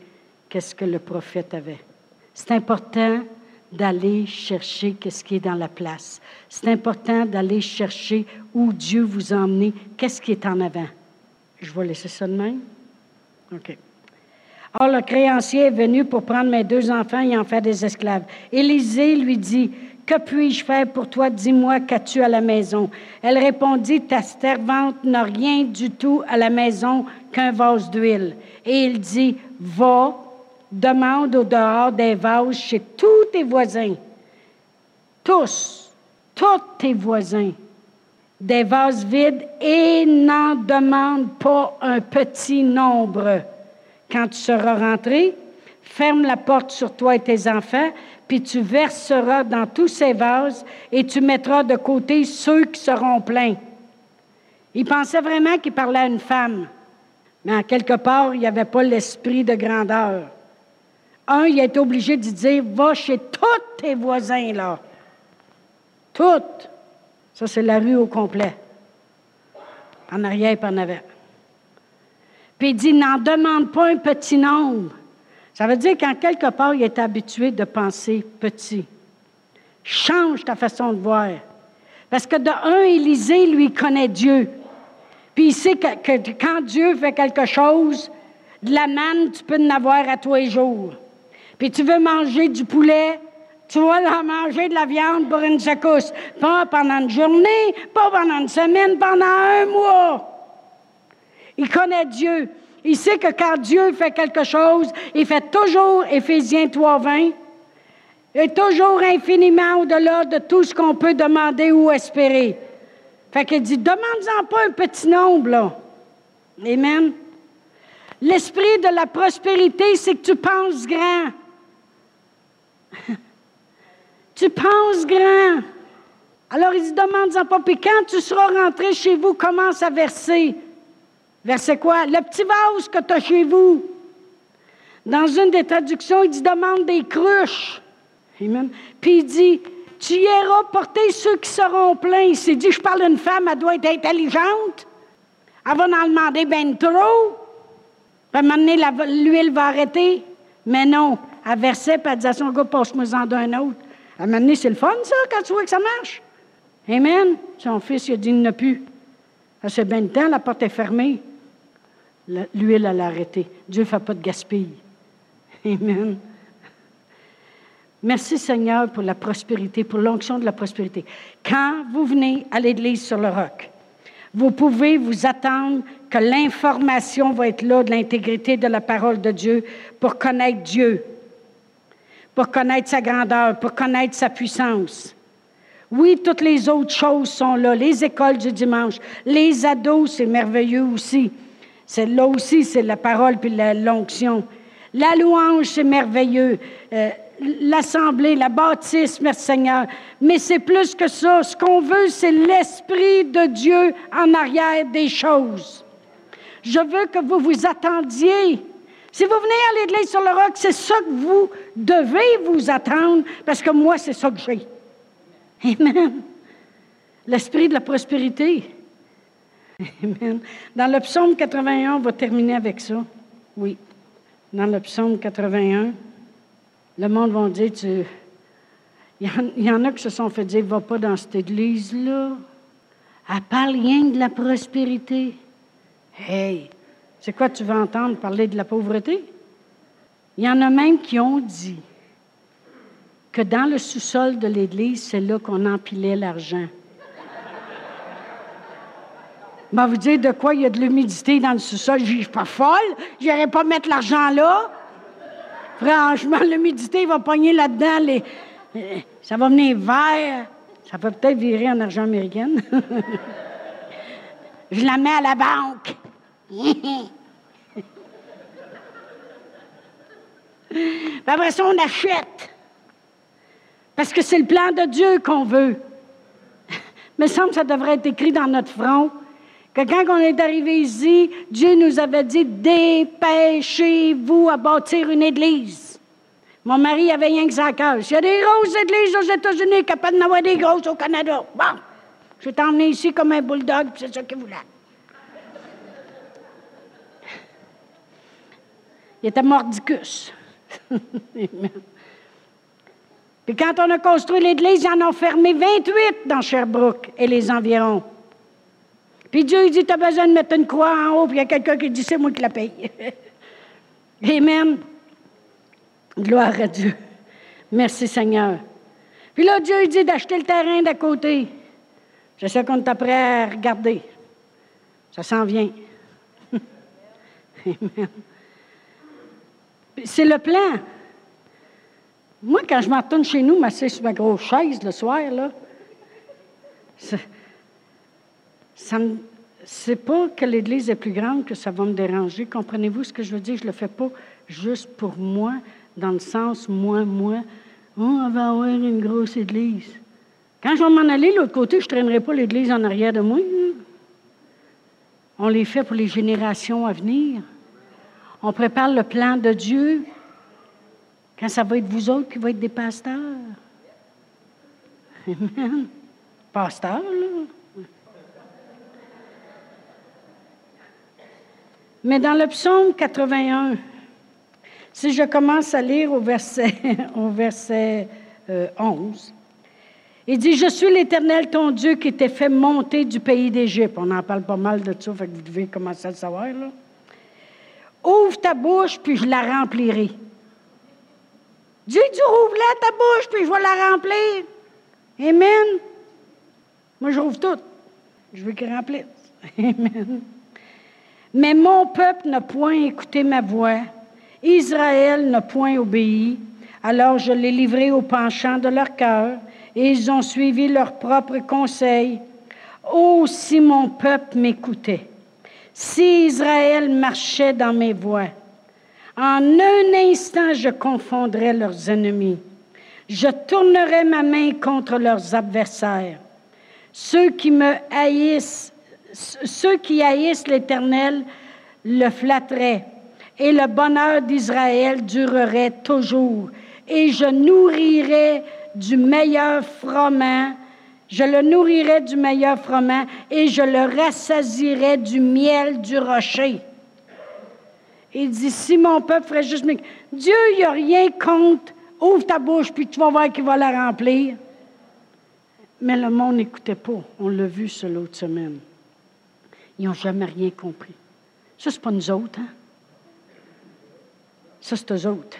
qu'est-ce que le prophète avait. C'est important d'aller chercher qu'est-ce qui est dans la place. C'est important d'aller chercher où Dieu vous a emmené, qu'est-ce qui est en avant? Je vais laisser ça de même. OK. Or, le créancier est venu pour prendre mes deux enfants et en faire des esclaves. Élisée lui dit, Que puis-je faire pour toi? Dis-moi, qu'as-tu à la maison? Elle répondit, Ta servante n'a rien du tout à la maison qu'un vase d'huile. Et il dit, Va, demande au dehors des vases chez tous tes voisins. Tous, tous tes voisins. Des vases vides et n'en demande pas un petit nombre quand tu seras rentré, ferme la porte sur toi et tes enfants, puis tu verseras dans tous ces vases et tu mettras de côté ceux qui seront pleins. Il pensait vraiment qu'il parlait à une femme, mais en quelque part, il n'y avait pas l'esprit de grandeur. Un, il est obligé de dire Va chez tous tes voisins, là. Toutes. Ça, c'est la rue au complet. En arrière et en avant. Puis il dit, n'en demande pas un petit nombre. Ça veut dire qu'en quelque part, il est habitué de penser petit. Change ta façon de voir. Parce que de un, Élisée, lui, connaît Dieu. Puis il sait que, quand Dieu fait quelque chose, de la manne, tu peux en avoir à tous les jours. Puis tu veux manger du poulet, tu vas manger de la viande pour une secousse. Pas pendant une journée, pas pendant une semaine, pendant un mois. Il connaît Dieu. Il sait que quand Dieu fait quelque chose, il fait toujours Éphésiens 3, 20. Et toujours infiniment au-delà de tout ce qu'on peut demander ou espérer. Fait qu'il dit, demande-en pas un petit nombre, là. Amen. L'esprit de la prospérité, c'est que tu penses grand. [LAUGHS] tu penses grand. Alors il dit, demande-en pas. Puis quand tu seras rentré chez vous, commence à verser. Verset quoi? Le petit vase que tu as chez vous. Dans une des traductions, il dit demande des cruches. Amen. Puis il dit Tu iras porter ceux qui seront pleins. Il s'est dit Je parle d'une femme, elle doit être intelligente. Elle va en demander ben trop. À un moment donné, l'huile va arrêter. Mais non. Elle versait, puis elle disait à son gars Passe-moi-en d'un autre. À un moment donné, c'est le fun, ça, quand tu vois que ça marche. Amen. Son fils, il a dit Il n'a plus. Ça fait bien de temps, la porte est fermée l'huile à l'arrêter. Dieu ne fait pas de gaspille. [LAUGHS] Amen. Merci Seigneur pour la prospérité, pour l'onction de la prospérité. Quand vous venez à l'Église sur le roc, vous pouvez vous attendre que l'information va être là de l'intégrité de la parole de Dieu pour connaître Dieu, pour connaître sa grandeur, pour connaître sa puissance. Oui, toutes les autres choses sont là, les écoles du dimanche, les ados, c'est merveilleux aussi. C'est là aussi, c'est la parole puis l'onction. La louange, c'est merveilleux. Euh, l'assemblée, la bâtisse, merci Seigneur. Mais c'est plus que ça. Ce qu'on veut, c'est l'Esprit de Dieu en arrière des choses. Je veux que vous vous attendiez. Si vous venez à l'Église sur le roc, c'est ça que vous devez vous attendre, parce que moi, c'est ça que j'ai. Amen. L'Esprit de la prospérité. Amen. Dans le psaume 81, on va terminer avec ça. Oui. Dans le psaume 81, le monde va dire, tu... il, y en, a qui se sont fait dire, va pas dans cette église-là. Elle parle rien de la prospérité. Hey, c'est quoi tu veux entendre parler de la pauvreté? Il y en a même qui ont dit que dans le sous-sol de l'Église, c'est là qu'on empilait l'argent. Ben, vous dire de quoi? Il y a de l'humidité dans le sous-sol. Je suis pas folle. Je n'irai pas mettre l'argent là. Franchement, l'humidité va pogner là-dedans. Euh, ça va venir vert. Ça peut peut-être virer en argent américain. [LAUGHS] Je la mets à la banque. [LAUGHS] après ça, on achète. Parce que c'est le plan de Dieu qu'on veut. [LAUGHS] Mais semble que ça devrait être écrit dans notre front que quand on est arrivé ici, Dieu nous avait dit dépêchez-vous à bâtir une église. Mon mari avait rien que ça. Il y a des grosses églises aux États-Unis, capable d'en avoir des grosses au Canada. Bon, je vais t'emmener ici comme un bulldog, c'est ça qu'il voulait. Il était mordicus. [LAUGHS] Puis quand on a construit l'église, ils en ont fermé 28 dans Sherbrooke et les environs. Puis Dieu dit, tu as besoin de mettre une croix en haut, puis il y a quelqu'un qui dit, c'est moi qui la paye. [LAUGHS] Amen. Gloire à Dieu. Merci Seigneur. Puis là, Dieu dit d'acheter le terrain d'à côté. Je sais qu'on est prêt à regarder. Ça s'en vient. [LAUGHS] Amen. C'est le plan. Moi, quand je m'en chez nous, m'assis sur ma grosse chaise le soir, là, ça me, c'est pas que l'Église est plus grande que ça va me déranger. Comprenez-vous ce que je veux dire? Je le fais pas juste pour moi, dans le sens moi, moi. Oh, on va avoir une grosse Église. Quand je vais m'en aller de l'autre côté, je ne traînerai pas l'Église en arrière de moi. On les fait pour les générations à venir. On prépare le plan de Dieu quand ça va être vous autres qui va être des pasteurs. Amen. Pasteur, là. Mais dans le psaume 81, si je commence à lire au verset, [LAUGHS] au verset 11, euh, il dit, Je suis l'Éternel, ton Dieu, qui t'ai fait monter du pays d'Égypte. On en parle pas mal de ça, fait que vous devez commencer à le savoir. Là. Ouvre ta bouche, puis je la remplirai. Dieu dit, ouvre-la ta bouche, puis je vais la remplir. Amen. Moi, je rouvre tout. Je veux qu'il remplisse. [LAUGHS] Amen. Mais mon peuple n'a point écouté ma voix. Israël n'a point obéi. Alors je l'ai livré au penchant de leur cœur, et ils ont suivi leurs propres conseils. Oh, si mon peuple m'écoutait, si Israël marchait dans mes voies, en un instant je confondrais leurs ennemis. Je tournerais ma main contre leurs adversaires. Ceux qui me haïssent, ceux qui haïssent l'Éternel le flatteraient, et le bonheur d'Israël durerait toujours. Et je nourrirais du meilleur froment je le nourrirai du meilleur froment et je le rassasirai du miel du rocher. Il dit, si mon peuple ferait juste... Dieu, il n'y a rien contre. Ouvre ta bouche, puis tu vas voir qu'il va la remplir. Mais le monde n'écoutait pas. On l'a vu ce l'autre semaine. Ils n'ont jamais rien compris. Ça, c'est pas nous autres, hein? Ça, c'est eux autres.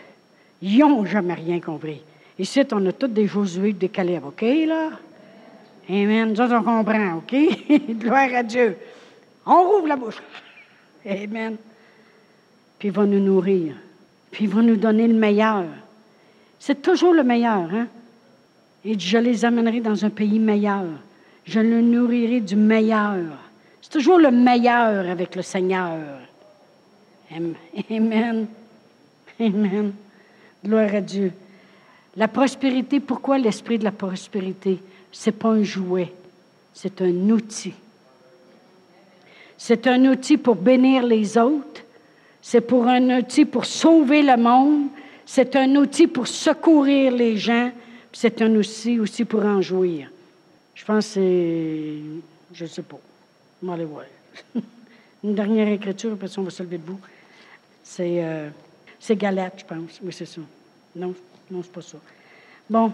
Ils n'ont jamais rien compris. Ici, on a tous des Josué, des Caleb, OK, là? Amen. Nous autres, on comprend, OK? [LAUGHS] Gloire à Dieu. On rouvre la bouche. Amen. Puis il va nous nourrir. Puis il va nous donner le meilleur. C'est toujours le meilleur, hein? Et je les amènerai dans un pays meilleur. Je le nourrirai du meilleur. C'est toujours le meilleur avec le Seigneur. Amen. Amen. Gloire à Dieu. La prospérité, pourquoi l'esprit de la prospérité? ce n'est pas un jouet, c'est un outil. C'est un outil pour bénir les autres, c'est pour un outil pour sauver le monde, c'est un outil pour secourir les gens, c'est un outil aussi pour en jouir. Je pense que c'est. Je ne sais pas. On. [LAUGHS] Une dernière écriture, parce qu'on va se lever debout. C'est, euh, c'est je pense. Oui, c'est ça. Non, non, c'est pas ça. Bon.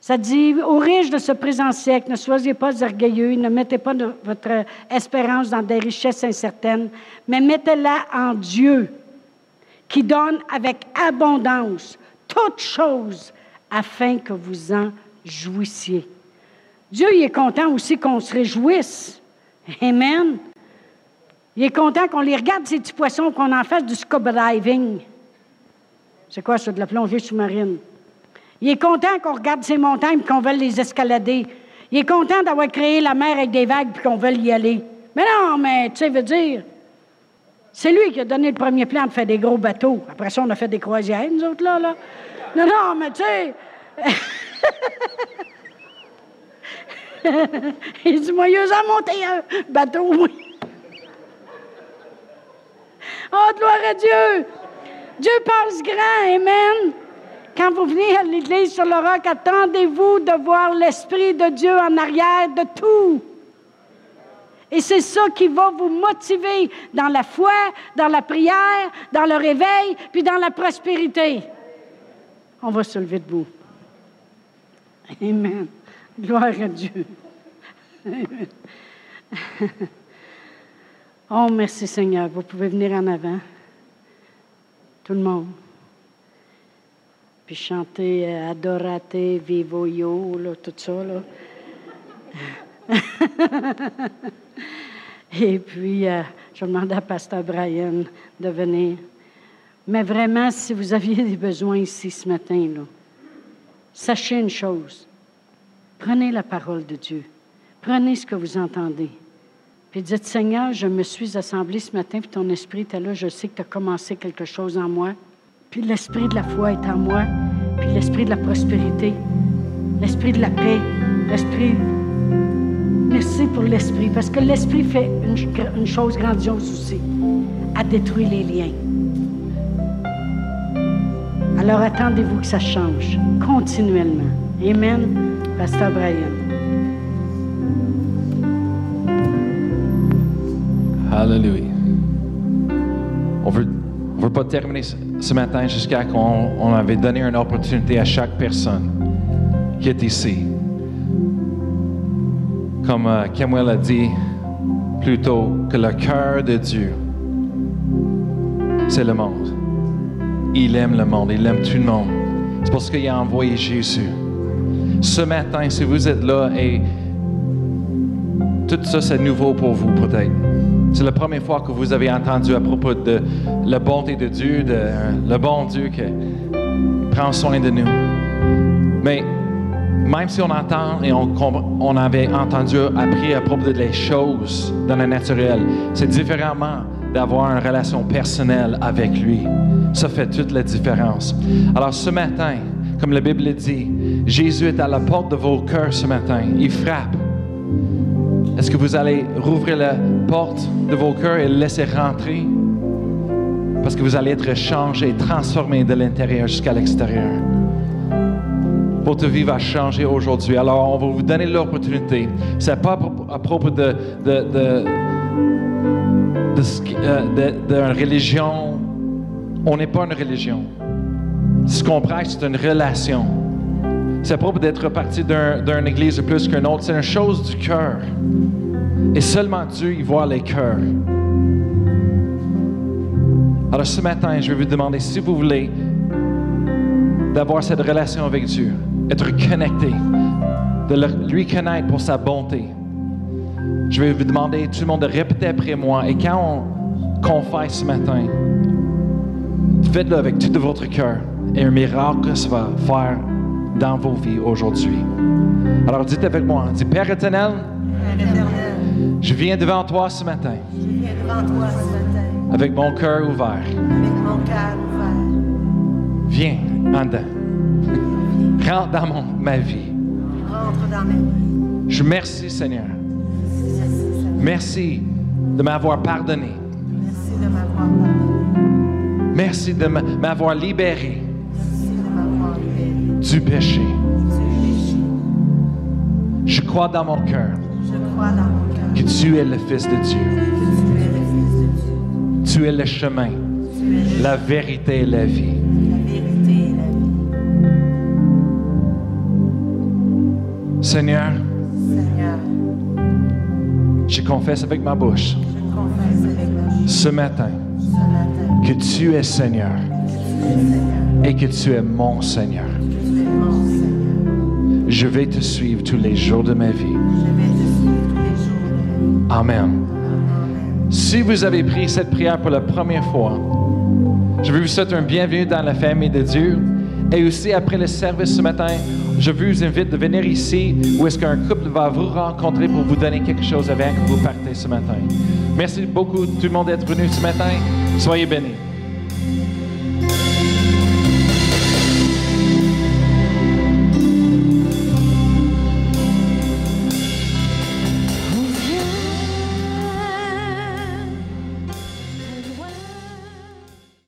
Ça dit aux riches de ce présent siècle, ne soyez pas orgueilleux, ne mettez pas votre espérance dans des richesses incertaines, mais mettez-la en Dieu, qui donne avec abondance toutes choses afin que vous en jouissiez. Dieu, il est content aussi qu'on se réjouisse. Amen. Il est content qu'on les regarde, ces petits poissons, qu'on en fasse du scuba diving. C'est quoi ça, de la plongée sous-marine? Il est content qu'on regarde ces montagnes et qu'on veuille les escalader. Il est content d'avoir créé la mer avec des vagues et qu'on veuille y aller. Mais non, mais tu sais, veut dire, c'est lui qui a donné le premier plan de faire des gros bateaux. Après ça, on a fait des croisières, nous autres, là. là. Non, non, mais tu sais. [LAUGHS] [LAUGHS] Il dit, moi, il a monté un bateau, oui. [LAUGHS] Oh, gloire à Dieu! Dieu passe grand. Amen. Quand vous venez à l'église sur le roc, attendez-vous de voir l'Esprit de Dieu en arrière de tout. Et c'est ça qui va vous motiver dans la foi, dans la prière, dans le réveil, puis dans la prospérité. On va se lever debout. Amen. Gloire à Dieu. Oh, merci Seigneur. Vous pouvez venir en avant. Tout le monde. Puis chanter euh, Adorate, Vivo Yo, tout ça. [LAUGHS] Et puis, euh, je demande à Pasteur Brian de venir. Mais vraiment, si vous aviez des besoins ici ce matin, sachez une chose. Prenez la parole de Dieu. Prenez ce que vous entendez. Puis dites, Seigneur, je me suis assemblé ce matin, puis ton esprit était là. Je sais que tu as commencé quelque chose en moi. Puis l'esprit de la foi est en moi. Puis l'esprit de la prospérité, l'esprit de la paix, l'esprit. Merci pour l'esprit, parce que l'esprit fait une, une chose grandiose aussi, à détruire les liens. Alors attendez-vous que ça change continuellement. Amen. Pasteur Brian. Alléluia. On veut, on veut pas terminer ce- matin jusqu'à qu'on on avait donné une opportunité à chaque personne qui est ici. Comme euh, Kemuel a dit plus tôt, que le cœur de Dieu, c'est le monde. Il aime le monde, il aime tout le monde. C'est parce qu'il a envoyé Jésus. Ce matin, si vous êtes là et tout ça c'est nouveau pour vous peut-être. C'est la première fois que vous avez entendu à propos de la bonté de Dieu, de le bon Dieu qui prend soin de nous. Mais même si on entend et on, on avait entendu, appris à propos des choses dans le naturel, c'est différemment d'avoir une relation personnelle avec lui. Ça fait toute la différence. Alors ce matin, comme la Bible le dit, Jésus est à la porte de vos cœurs ce matin. Il frappe. Est-ce que vous allez rouvrir la porte de vos cœurs et le laisser rentrer? Parce que vous allez être changé, transformé de l'intérieur jusqu'à l'extérieur. Votre vie va changer aujourd'hui. Alors, on va vous donner l'opportunité. Ce n'est pas à propos- de, de, de, qui- euh, d'une religion. On n'est pas une religion. Ce qu'on prêche, c'est une relation. C'est propos d'être parti d'un- d'une église plus qu'une autre. C'est une chose du cœur. Et seulement Dieu y voit les cœurs. Alors ce matin, je vais vous demander si vous voulez d'avoir cette relation avec Dieu, être connecté, de lui connaître pour sa bonté. Je vais vous demander tout le monde de répéter après moi. Et quand on confesse ce matin, faites-le avec tout de votre cœur. Et un miracle se va faire dans vos vies aujourd'hui. Alors dites avec moi, dites Père éternel, Père éternel, je viens devant toi ce matin je viens devant toi ce matin avec mon cœur ouvert. avec mon cœur ouvert. Viens en dedans. Rentre dans mon- ma vie. Rentre dans ma vie. Je remercie Seigneur. Merci, de m'avoir pardonné. Merci de m'avoir pardonné. Merci de m'avoir libéré du péché. Je crois dans mon cœur que tu es le Fils de Dieu. tu es le chemin, la vérité et la vie. Seigneur, je confesse avec ma bouche ce matin que tu es Seigneur, et que tu es mon Seigneur. Je vais te suivre tous les jours de ma vie. Amen. Si vous avez pris cette prière pour la première fois, je veux vous souhaiter un bienvenue dans la famille de Dieu. Et aussi, après le service ce matin, je vous invite de venir ici où est-ce qu'un couple va vous rencontrer pour vous donner quelque chose avant que vous partez ce matin. Merci beaucoup tout le monde d'être venu ce matin. Soyez bénis.